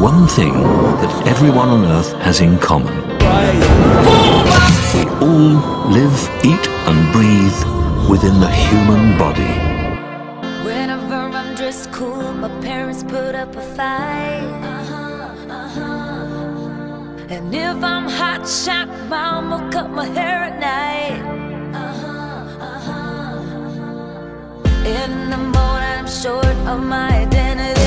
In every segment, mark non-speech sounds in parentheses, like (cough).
one thing that everyone on Earth has in common. We all live, eat, and breathe within the human body. Whenever I'm dressed cool, my parents put up a fight. Uh-huh, uh-huh. And if I'm hot shot, mama cut my hair at night. Uh-huh. In the morning, I'm short of my identity.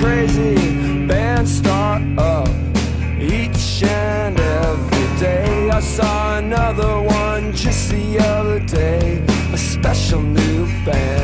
crazy bands start up each and every day. I saw another one just the other day, a special new band.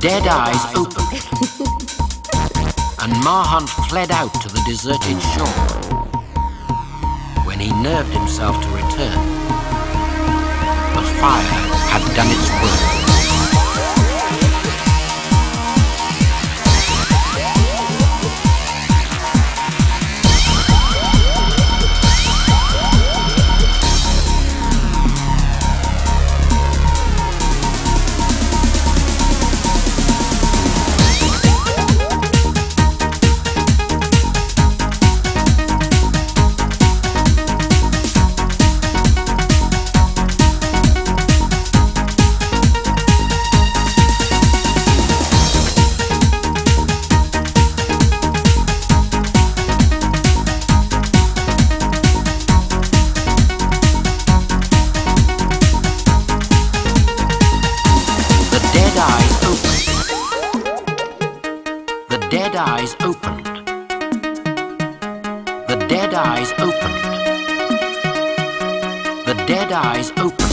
dead eyes open. and Marhunt fled out to the deserted shore. When he nerved himself to return, the fire had done its work. eyes opened. The dead eyes opened. The dead eyes opened.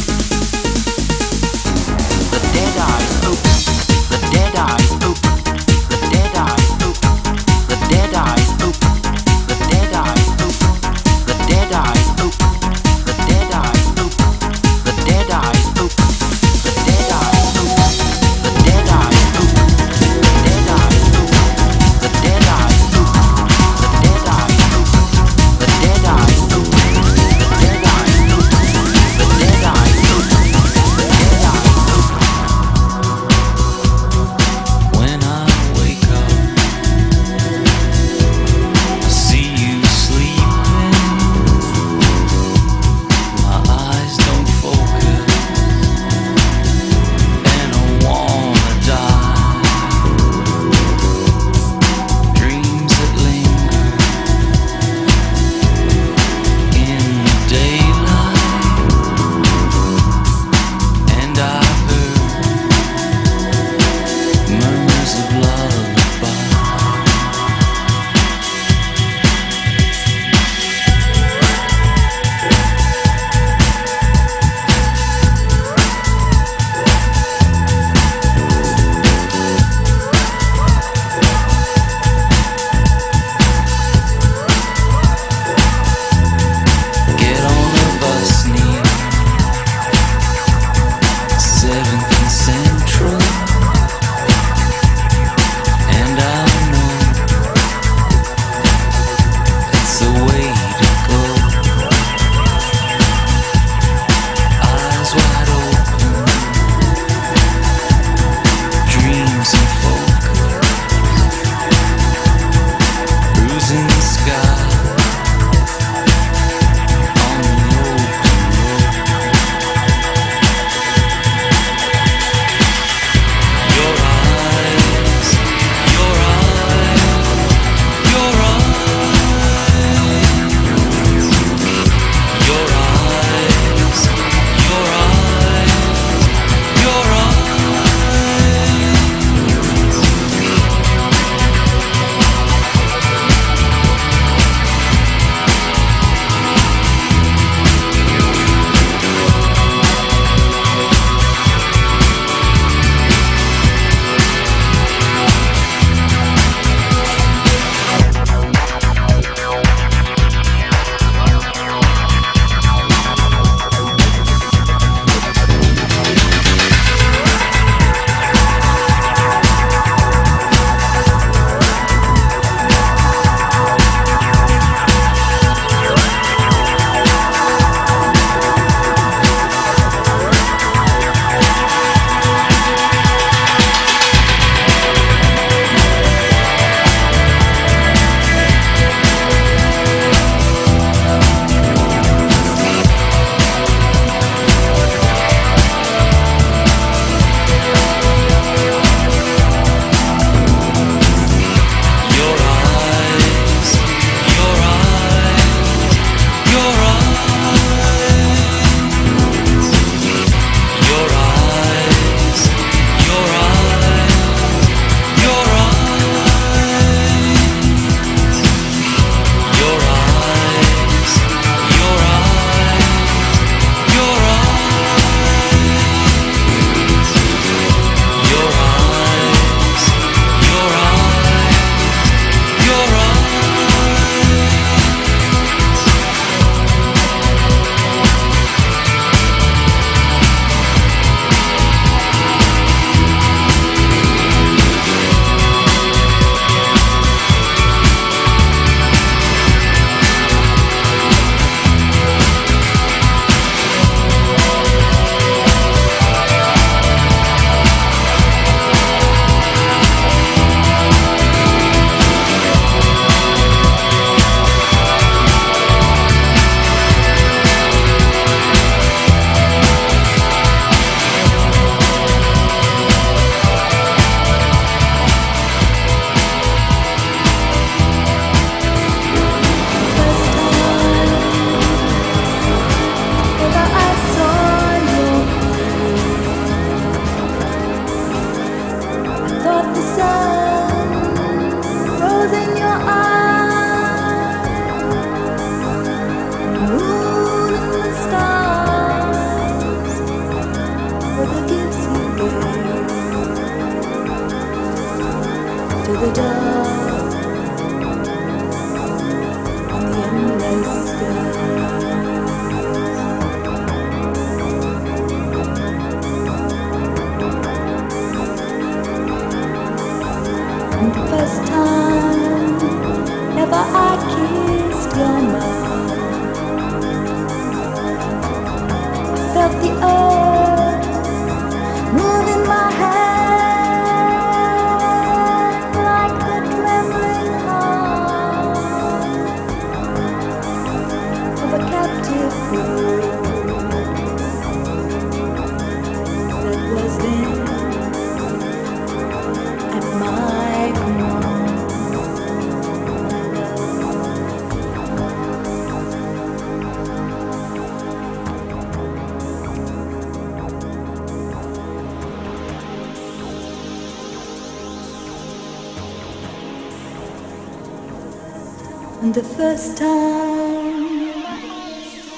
first time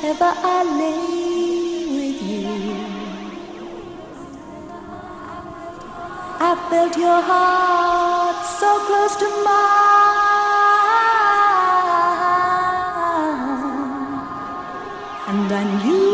ever I lay with you. I felt your heart so close to mine, and I knew.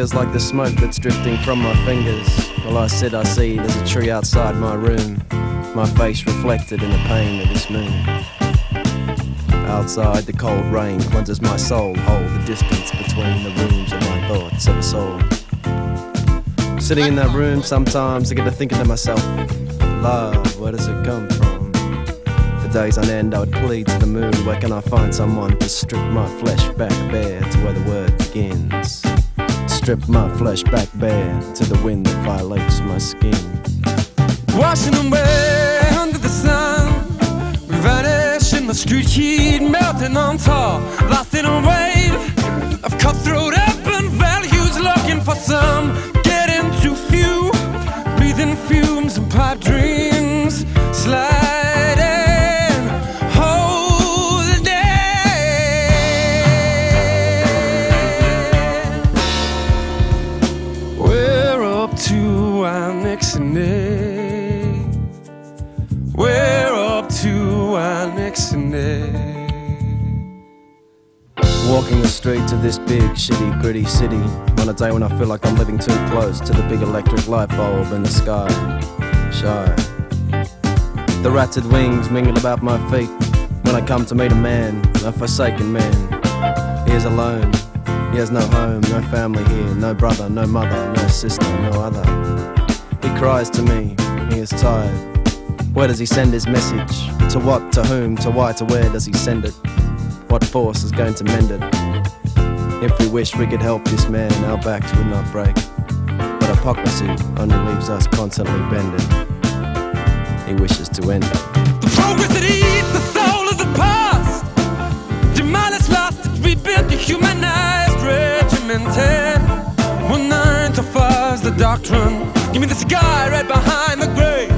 Lingers like the smoke that's drifting from my fingers. Well, I said I see there's a tree outside my room, my face reflected in the pane of this moon. Outside, the cold rain cleanses my soul, hold the distance between the rooms of my thoughts of a soul. Sitting in that room, sometimes I get to thinking to myself, love, where does it come from? For days on end, I would plead to the moon, where can I find someone to strip my flesh back bare to where the word begins? Strip my flesh back bare to the wind that violates my skin. Washing away under the sun. We vanish in the street heat, melting on tar, lost in a wave of cutthroat urban values, looking for some, streets of this big, shitty, gritty city on a day when I feel like I'm living too close to the big electric light bulb in the sky. Shy. The ratted wings mingle about my feet when I come to meet a man, a forsaken man. He is alone. He has no home, no family here, no brother, no mother, no sister, no other. He cries to me, he is tired. Where does he send his message? To what, to whom, to why, to where does he send it? What force is going to mend it? If we wished we could help this man, our backs would not break. But hypocrisy only leaves us constantly bending. He wishes to end it. The progress that eats the soul of the past. Demolish lost, rebuilt, dehumanized, regimented. One nine to five's the doctrine. Give me the sky right behind the grave.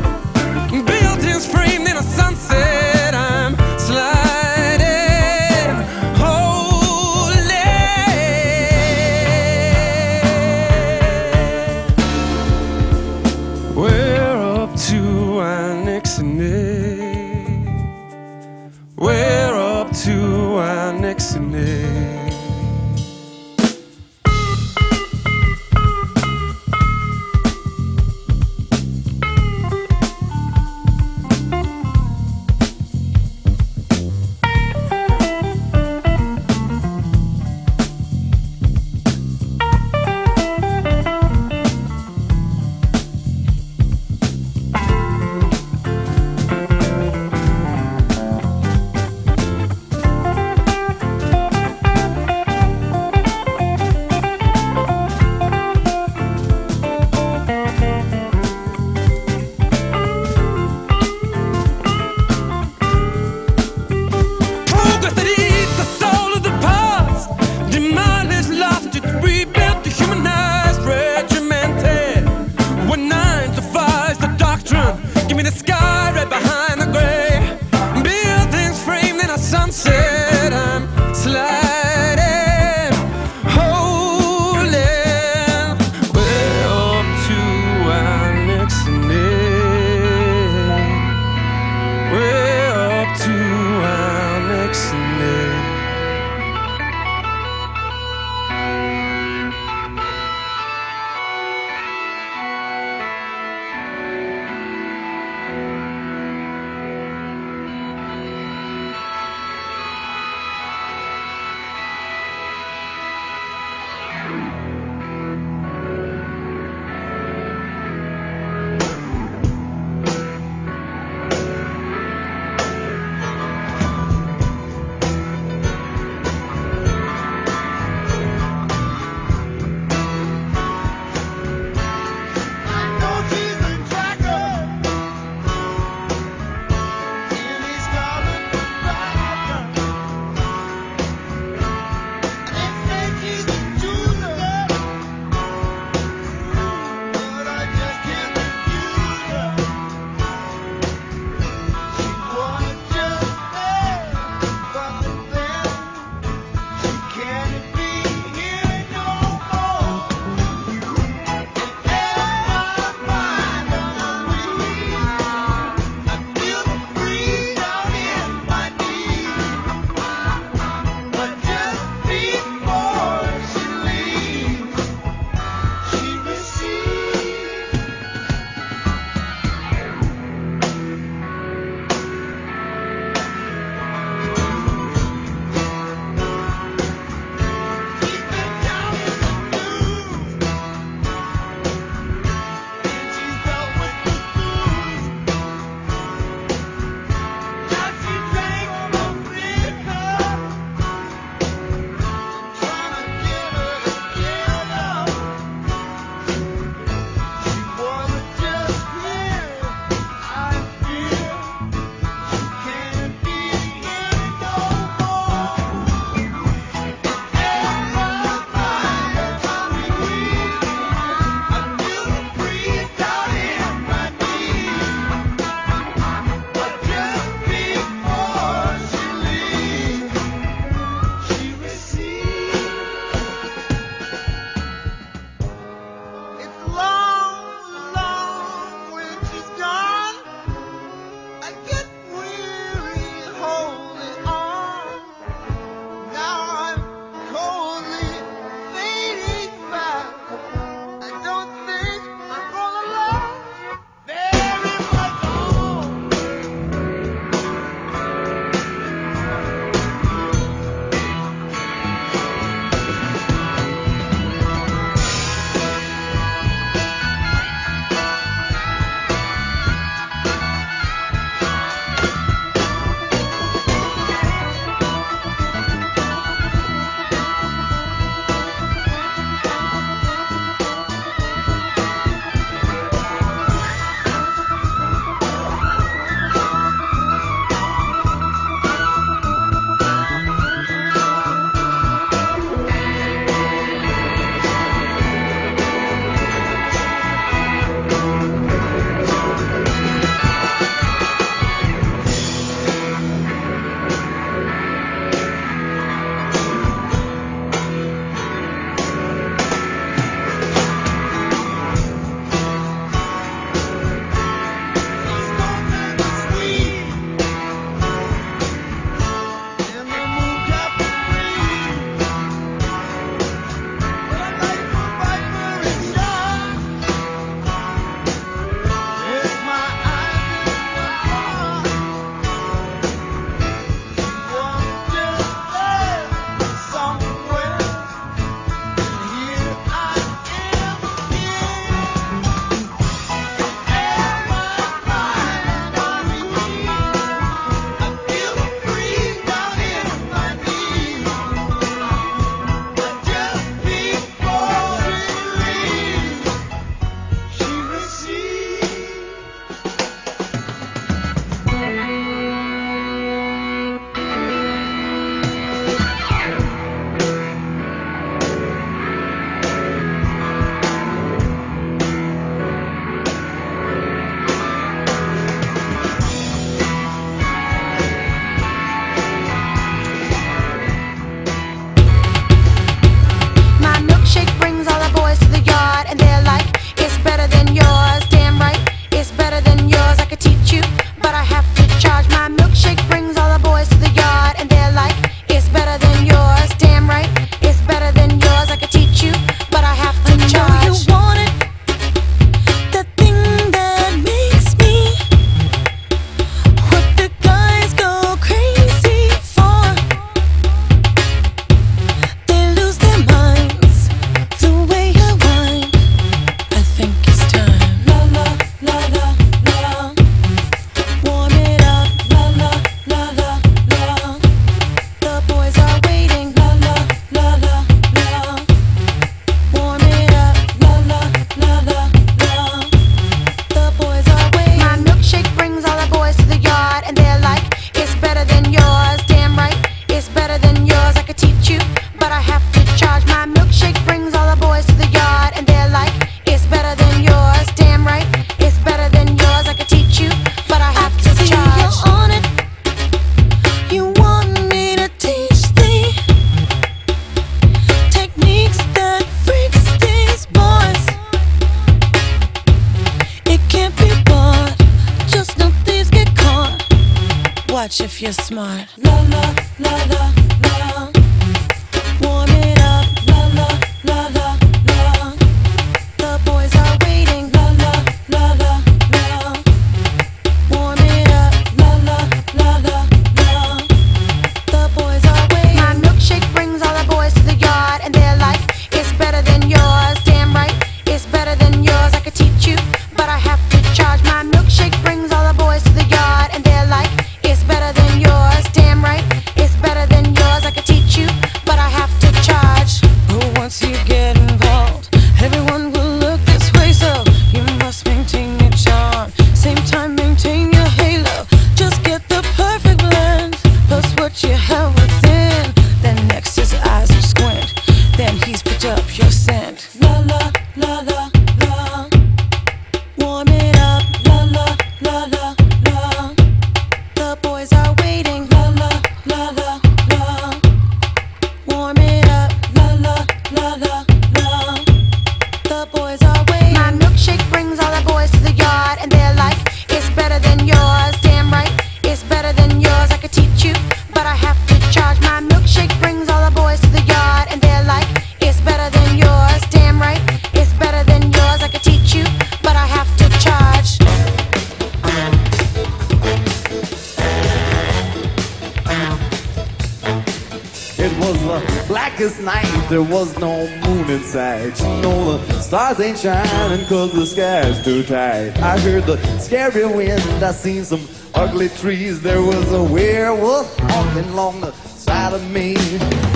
Scary wind, I seen some ugly trees. There was a werewolf walking along the side of me.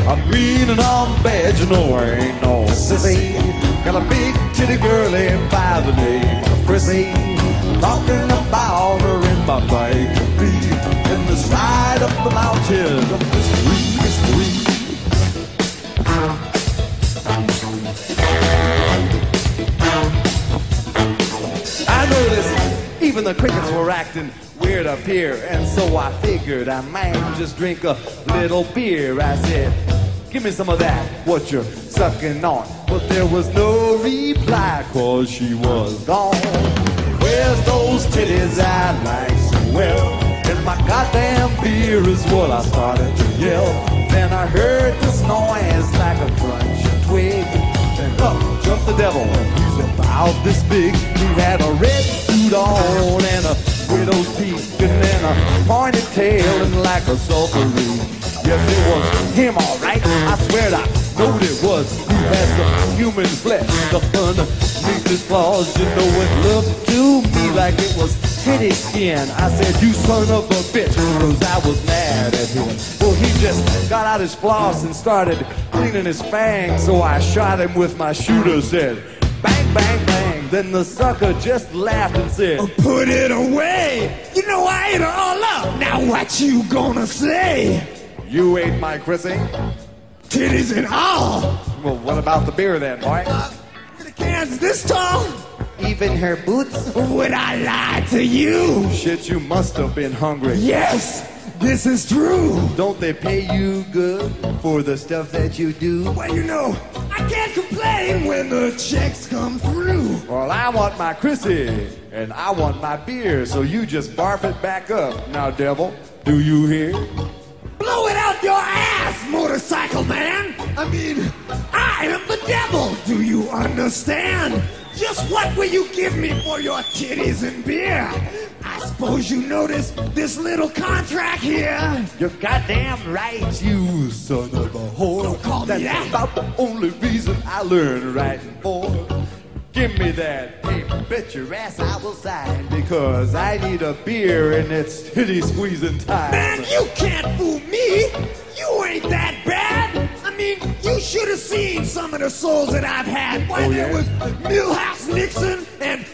I'm and I'm bad, you know I ain't no sissy. Got a big titty girlie by the name of Prissy. Talking about her in my bike. In this ride up the mountain of mystery, mystery. I noticed even the crickets were acting weird up here, and so I figured I might just drink a little beer. I said, Give me some of that, what you're sucking on. But there was no reply, cause she was gone. Where's those titties I like so well? And my goddamn beer is what I started to yell. Then I heard this noise like a crunching twig. And up jumped the devil. He's about this big. He had a red suit on and a widow's peak and then a pointed tail and like a sulphurine. Yes, it was him, all right. I swear I knowed it was. He had some human flesh stuck underneath his claws. You know, it looked to me like it was titty skin. I said, you son of a bitch, cause I was mad at him. Well, he just got out his floss and started cleaning his fangs. So I shot him with my shooter, said, bang, bang, bang. Then the sucker just laughed and said, oh, Put it away. You know I ate her all up. Now what you gonna say? you ate my Chrissy? Titties and all. Well, what about the beer then, boy? Uh, the cans this tall. Even her boots? Would I lie to you? Shit, you must have been hungry. Yes, this is true. Don't they pay you good for the stuff that you do? Well, you know, I can't complain when the checks come through. Well, I want my Chrissy, and I want my beer, so you just barf it back up. Now, devil, do you hear? Blow it out your ass, motorcycle man! I mean, I am the devil, do you understand? Just what will you give me for your titties and beer? I suppose you noticed this little contract here. You're goddamn right, you son of a whore. Don't call me That's that. about the only reason I learned writing for. Give me that paper, bet your ass I will sign because I need a beer and it's titty squeezing time. Man, you can't fool me! You ain't that bad! I mean, you should have seen some of the souls that I've had. Why, Oh, there yeah? was Milhous Nixon and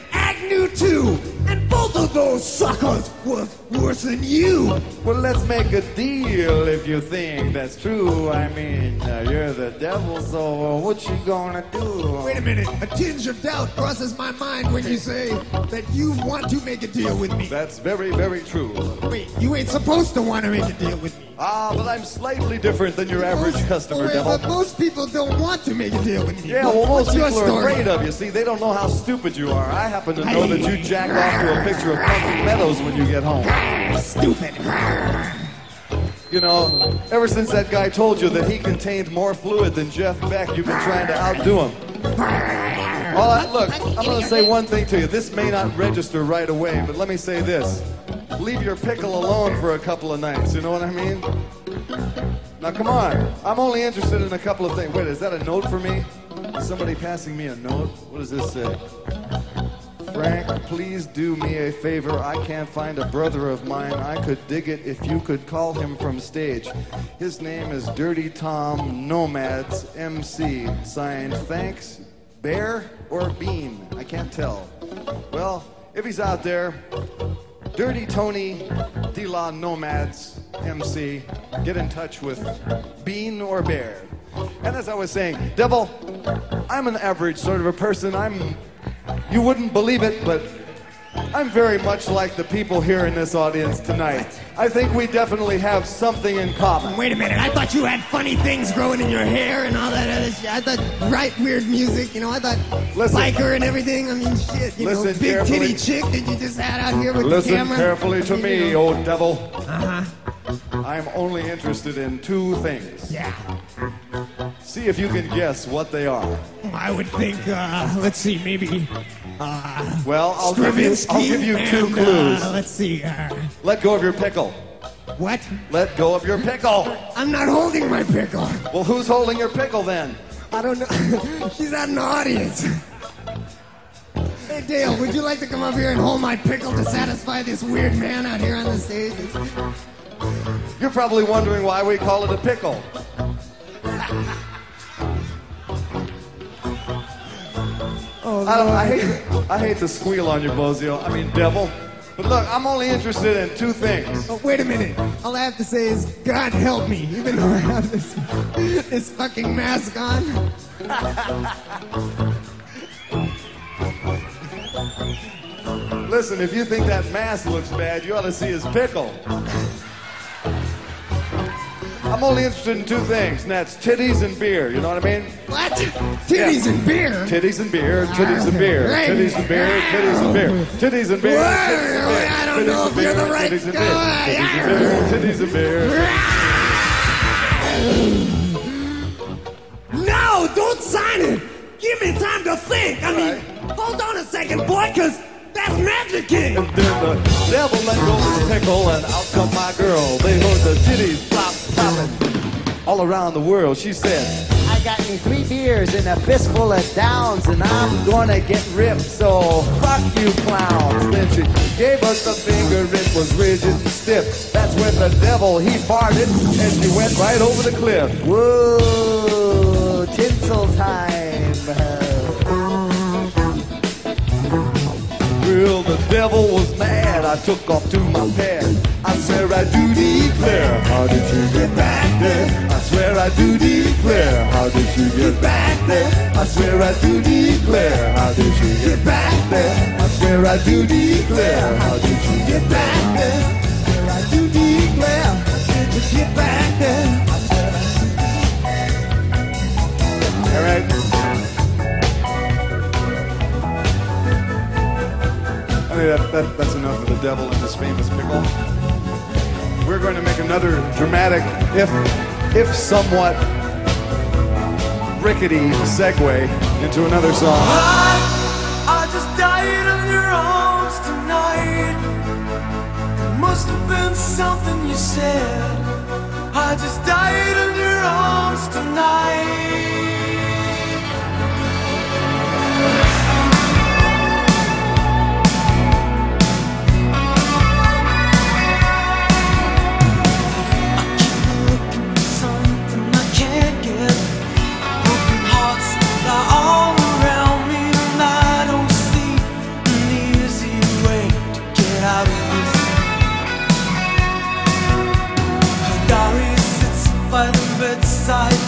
Agnew too. And both of those suckers was worse than you. Well, let's make a deal if you think that's true. I mean, uh, you're the devil, so uh, what you gonna do? Wait a minute, a tinge of doubt crosses my mind when you say that you want to make a deal with me. That's very, very true. Wait, you ain't supposed to want to make a deal with me. Ah, but I'm slightly different than your average Most- customer, wait, devil. But most people don't want to make a deal with me. Yeah, well, most what's people are afraid of you. See, they don't know how stupid you are. I happen to know that you jack off to a picture of Pumpkin Meadows when you get home. Stupid. You know, ever since that guy told you that he contained more fluid than Jeff Beck, you've been trying to outdo him. All I, look, I'm going to say one thing to you. This may not register right away, but let me say this. Leave your pickle alone for a couple of nights, you know what I mean? Now, come on. I'm only interested in a couple of things. Wait, is that a note for me? Is somebody passing me a note? What does this say? Frank, please do me a favor. I can't find a brother of mine. I could dig it if you could call him from stage. His name is Dirty Tom Nomads MC. Signed, thanks, Bear or Bean? I can't tell. Well, if he's out there, Dirty Tony De La Nomads MC, get in touch with Bean or Bear. And as I was saying, Devil, I'm an average sort of a person. I'm, you wouldn't believe it, but I'm very much like the people here in this audience tonight. I think we definitely have something in common. Wait a minute, I thought you had funny things growing in your hair and all that other shit. I thought right weird music, you know, I thought Listen. biker and everything. I mean, shit, you know, big carefully. titty chick that you just had out here with the camera. Listen carefully to I mean, me, you know. old devil. Uh-huh. I'm only interested in two things. Yeah. See if you can guess what they are. I would think, uh, let's see, maybe uh, Well, I'll give you, I'll give you two and, clues. Uh, let's see, uh, Let go of your pickle. What? Let go of your pickle. I'm not holding my pickle. Well, who's holding your pickle then? I don't know. (laughs) She's out in the audience. Hey Dale, would you like to come up here and hold my pickle to satisfy this weird man out here on the stage? You're probably wondering why we call it a pickle. Oh, I, I, hate, I hate to squeal on you, Bozzio. I mean, devil. But look, I'm only interested in two things. Oh, wait a minute. All I have to say is, God help me, even though I have this, this fucking mask on. Listen, if you think that mask looks bad, you ought to see his pickle. I'm only interested in two things, and that's titties and beer. You know what I mean? What? Titties and beer? Titties and beer, titties and beer, titties and beer, titties and beer, titties and beer, titties and beer, I don't know if you're the right titties and beer, guy. titties and beer, titties and beer. No, don't sign it. Give me time to think. I mean, hold on a second, boy, because that's Magic. And then the devil let go of his pickle, and out come my girl. They heard the titties flop, flopping all around the world. She said, I got me three beers and a fistful of downs, and I'm gonna get ripped, so fuck you clowns. Then she gave us the finger, it was rigid and stiff. That's when the devil, he farted, and she went right over the cliff. Whoa, tinsel time. Well, the devil was mad. I took off to my pad. I swear I do declare. How did you get back there? I swear I do declare. How did you get back there? I swear I do declare. How did you get back there? I swear I do declare. How did you get back there? I swear I do declare. Get back there? I swear I do All right. devil and his famous pickle. We're going to make another dramatic, if if somewhat rickety segue into another song. I just died in your arms tonight. Must have been something you said. I just died in your arms tonight. Bedside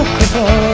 Oh,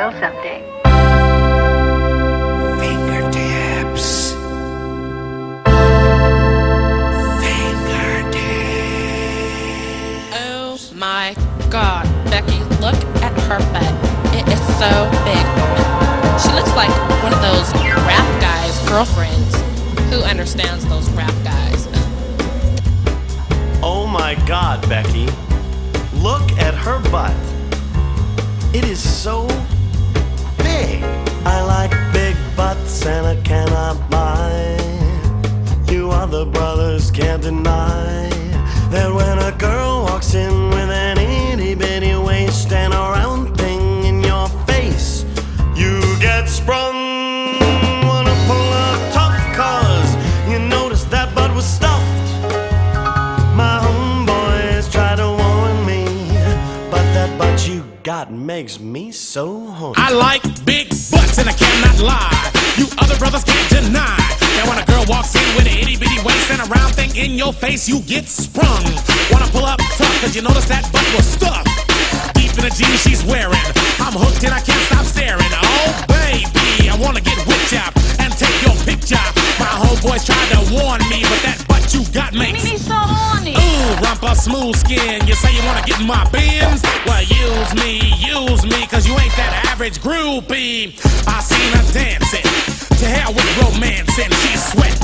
will someday. Fingertips. Oh my god, Becky, look at her butt. It is so big. She looks like one of those rap guys' girlfriends. Who understands those rap guys? Oh my god, Becky. Look at her butt. It is so big. I like big Santa cannot lie. You other brothers can't deny that when a girl walks in with an makes me so horny. I like big butts and I cannot lie. You other brothers can't deny. that when a girl walks in with an itty bitty waist and a round thing in your face, you get sprung. Wanna pull up tough, cause you notice that butt was stuffed. Deep in the jeans she's wearing. I'm hooked and I can't stop staring. Oh, baby, I wanna get whipped and take your picture. My homeboys tried to warn me, but that butt you got makes me so horny. Ooh, rumpa smooth skin. You say you wanna get in my bins? Well, use me, use me, cause you ain't that average groupie. I seen her dancing. To hell with romance, and she's sweat,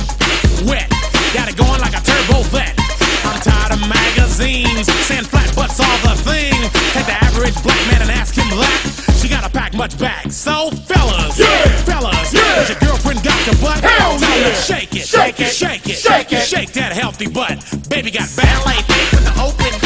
wet. Got it going like a turbo vet. I'm tired of magazines, saying flat butts all the thing. Take the average black man and ask him that. She gotta pack much back. So, fellas, fellas, has your girlfriend the butt? Hell yeah. shake it, Shake it. shake it, Shake it. shake that healthy butt. Baby got ballet feet with the open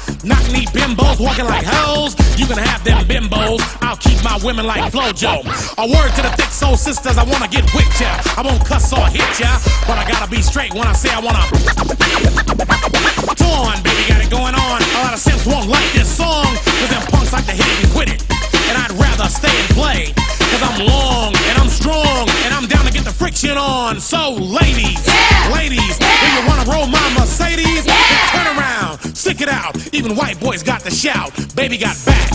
Knock knee bimbos walking like hoes. You can have them bimbos. I'll keep my women like Flojo. A word to the thick soul sisters, I wanna get with ya. I won't cuss or hit ya, but I gotta be straight when I say I wanna. Torn, baby, got it going on. A lot of simps won't like this song, cause them punks like to hit it and quit it. And I'd rather stay and play, cause I'm long and I'm strong, and I'm down to get the friction on. So, ladies, ladies, if you wanna roll my Mercedes, then turn around, stick it out. Even white boys got the shout. Baby got back.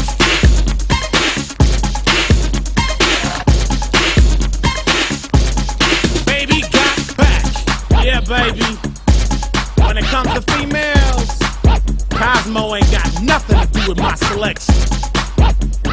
Baby got back. Yeah, baby. When it comes to females, Cosmo ain't got nothing to do with my selection.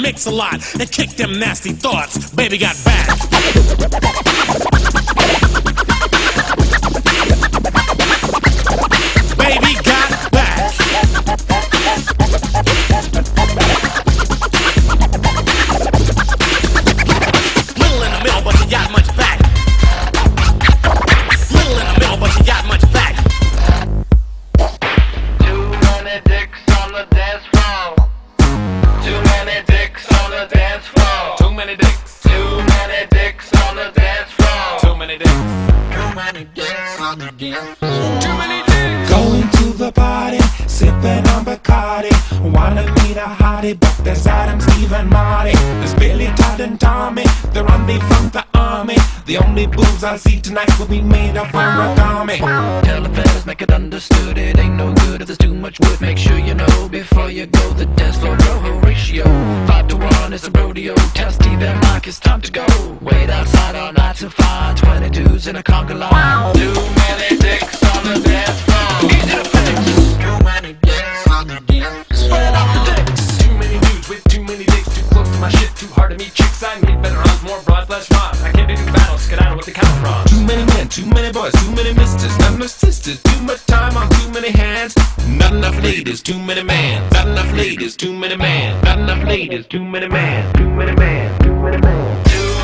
mix a lot and kick them nasty thoughts. Baby got back. Too on Bacardi. Wanna meet a hottie, but there's Adam, Steve, and Marty. There's Billy, Todd, and Tommy. They're on me from the army. The only boobs I'll see tonight will be made up of origami. Tell the fellas, make it understood. It ain't no good if there's too much wood. Make sure you know before you go. The dance floor rojo ratio. Five to one, it's a rodeo. Tell Steve and Mike it's time to go. Wait outside all night to find 22s in a conga line. Too many dicks on the dance floor. Easy to fix. Too many dicks Spread out the dicks. Too many dudes with too many dicks. Too close to my shit. Too hard to meet chicks. I need better odds, more broad flesh mods. I can't do battles. Get out with the count from. Too many men, too many boys, too many misters, not enough sisters. Too much time on too many hands. Not enough ladies, too many man. Not enough ladies, too many man. Not enough ladies, too many man. Too many man. Too many man. Too many dicks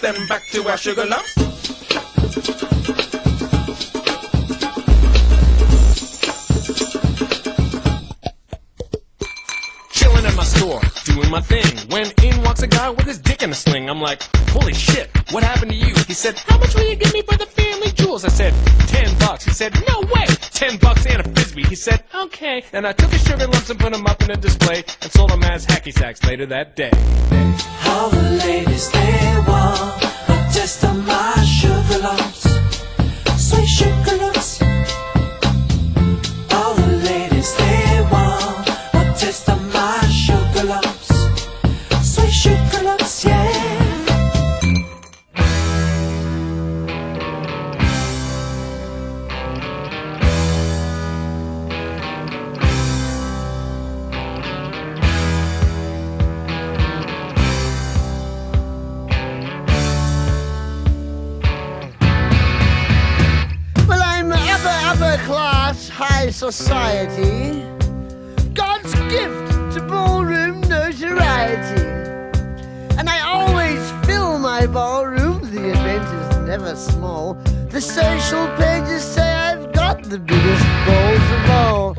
then back to our sugar lumps. Chilling at my store, doing my thing. When in walks a guy with his dick in a sling. I'm like, holy shit, what happened to you? He said, how much will you give me for the family jewels? I said, ten bucks. He said, no way, ten bucks and a frisbee. He said, okay. And I took his sugar lumps and put them up in a display and sold them as hacky sacks later that day. Society. God's gift to ballroom notoriety. And I always fill my ballroom, the event is never small. The social pages say I've got the biggest balls of all.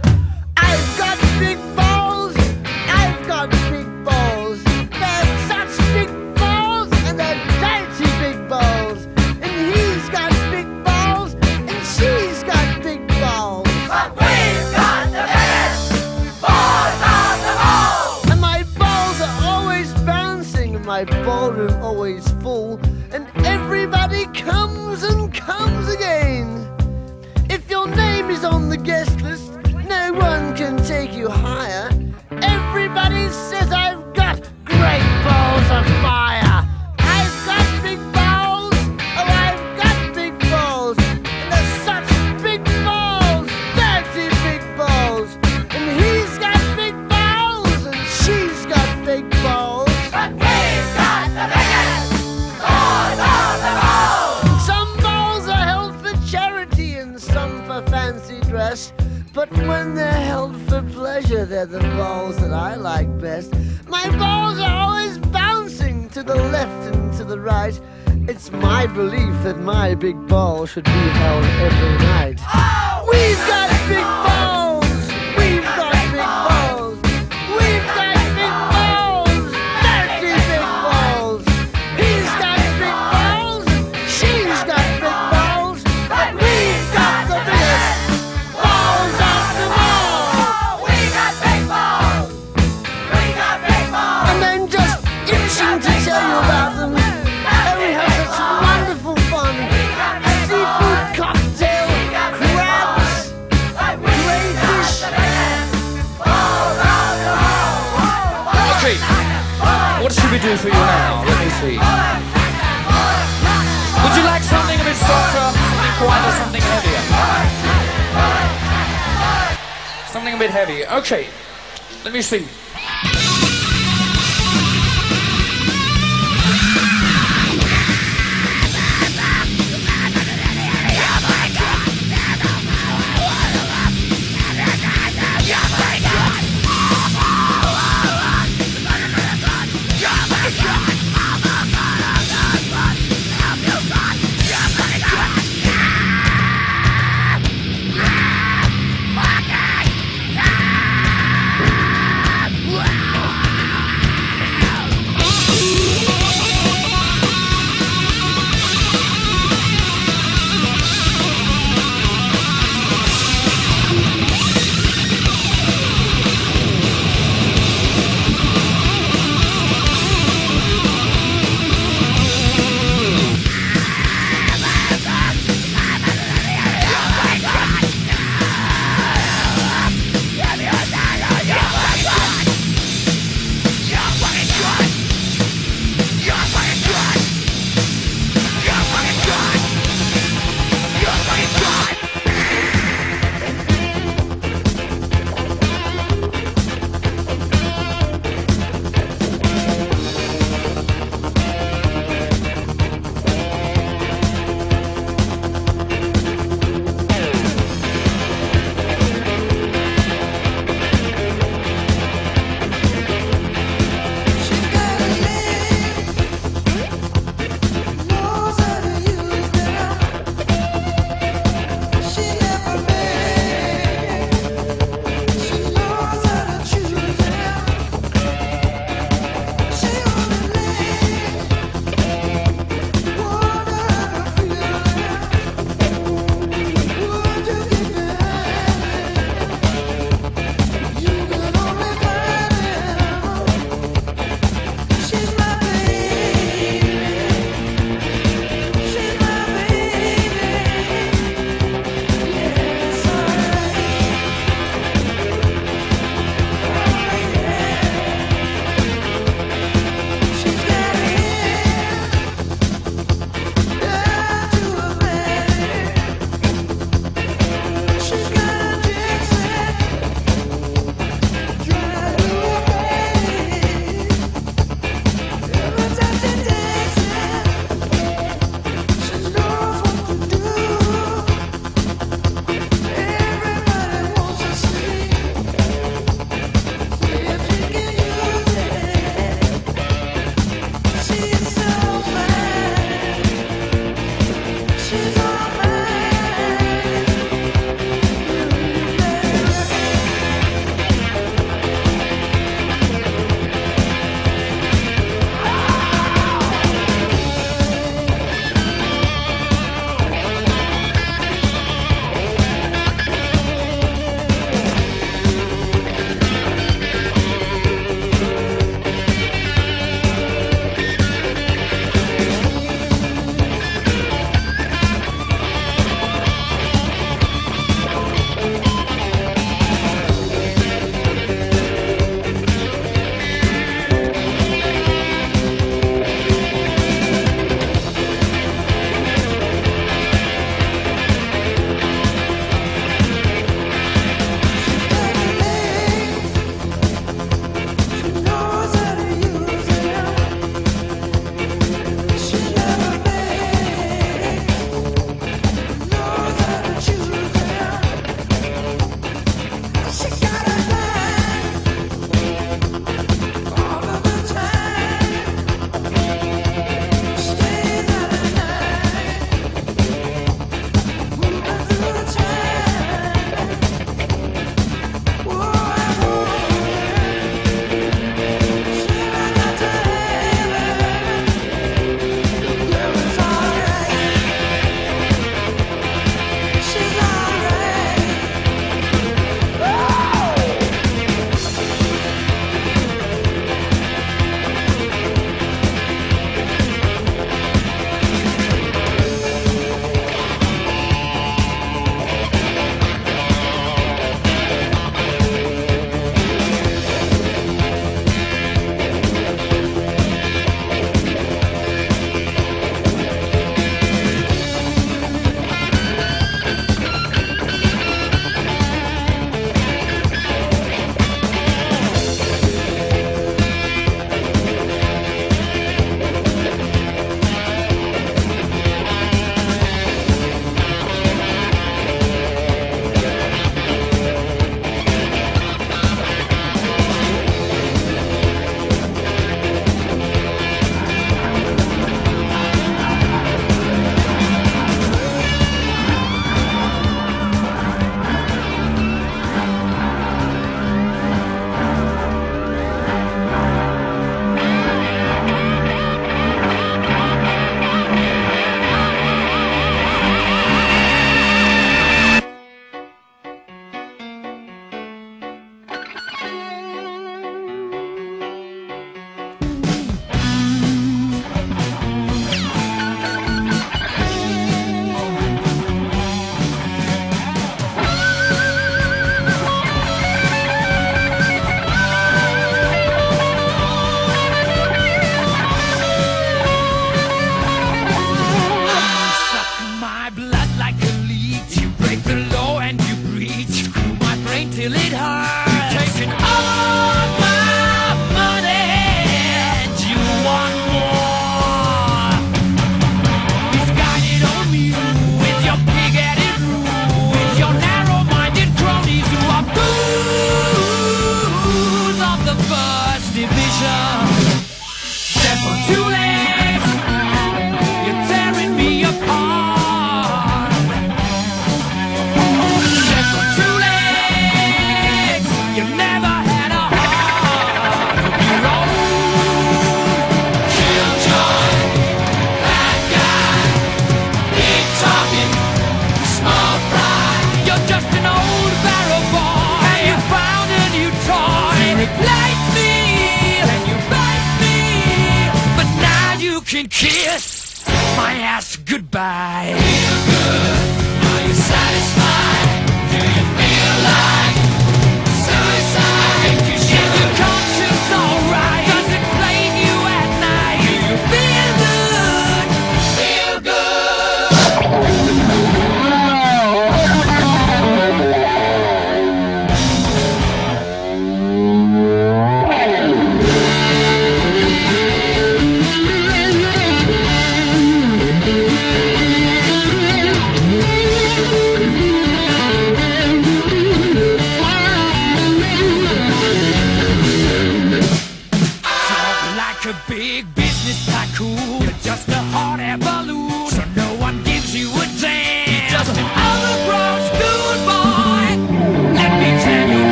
like a leech. You break the law and you breach. Screw my brain till it hurts. You're taking all.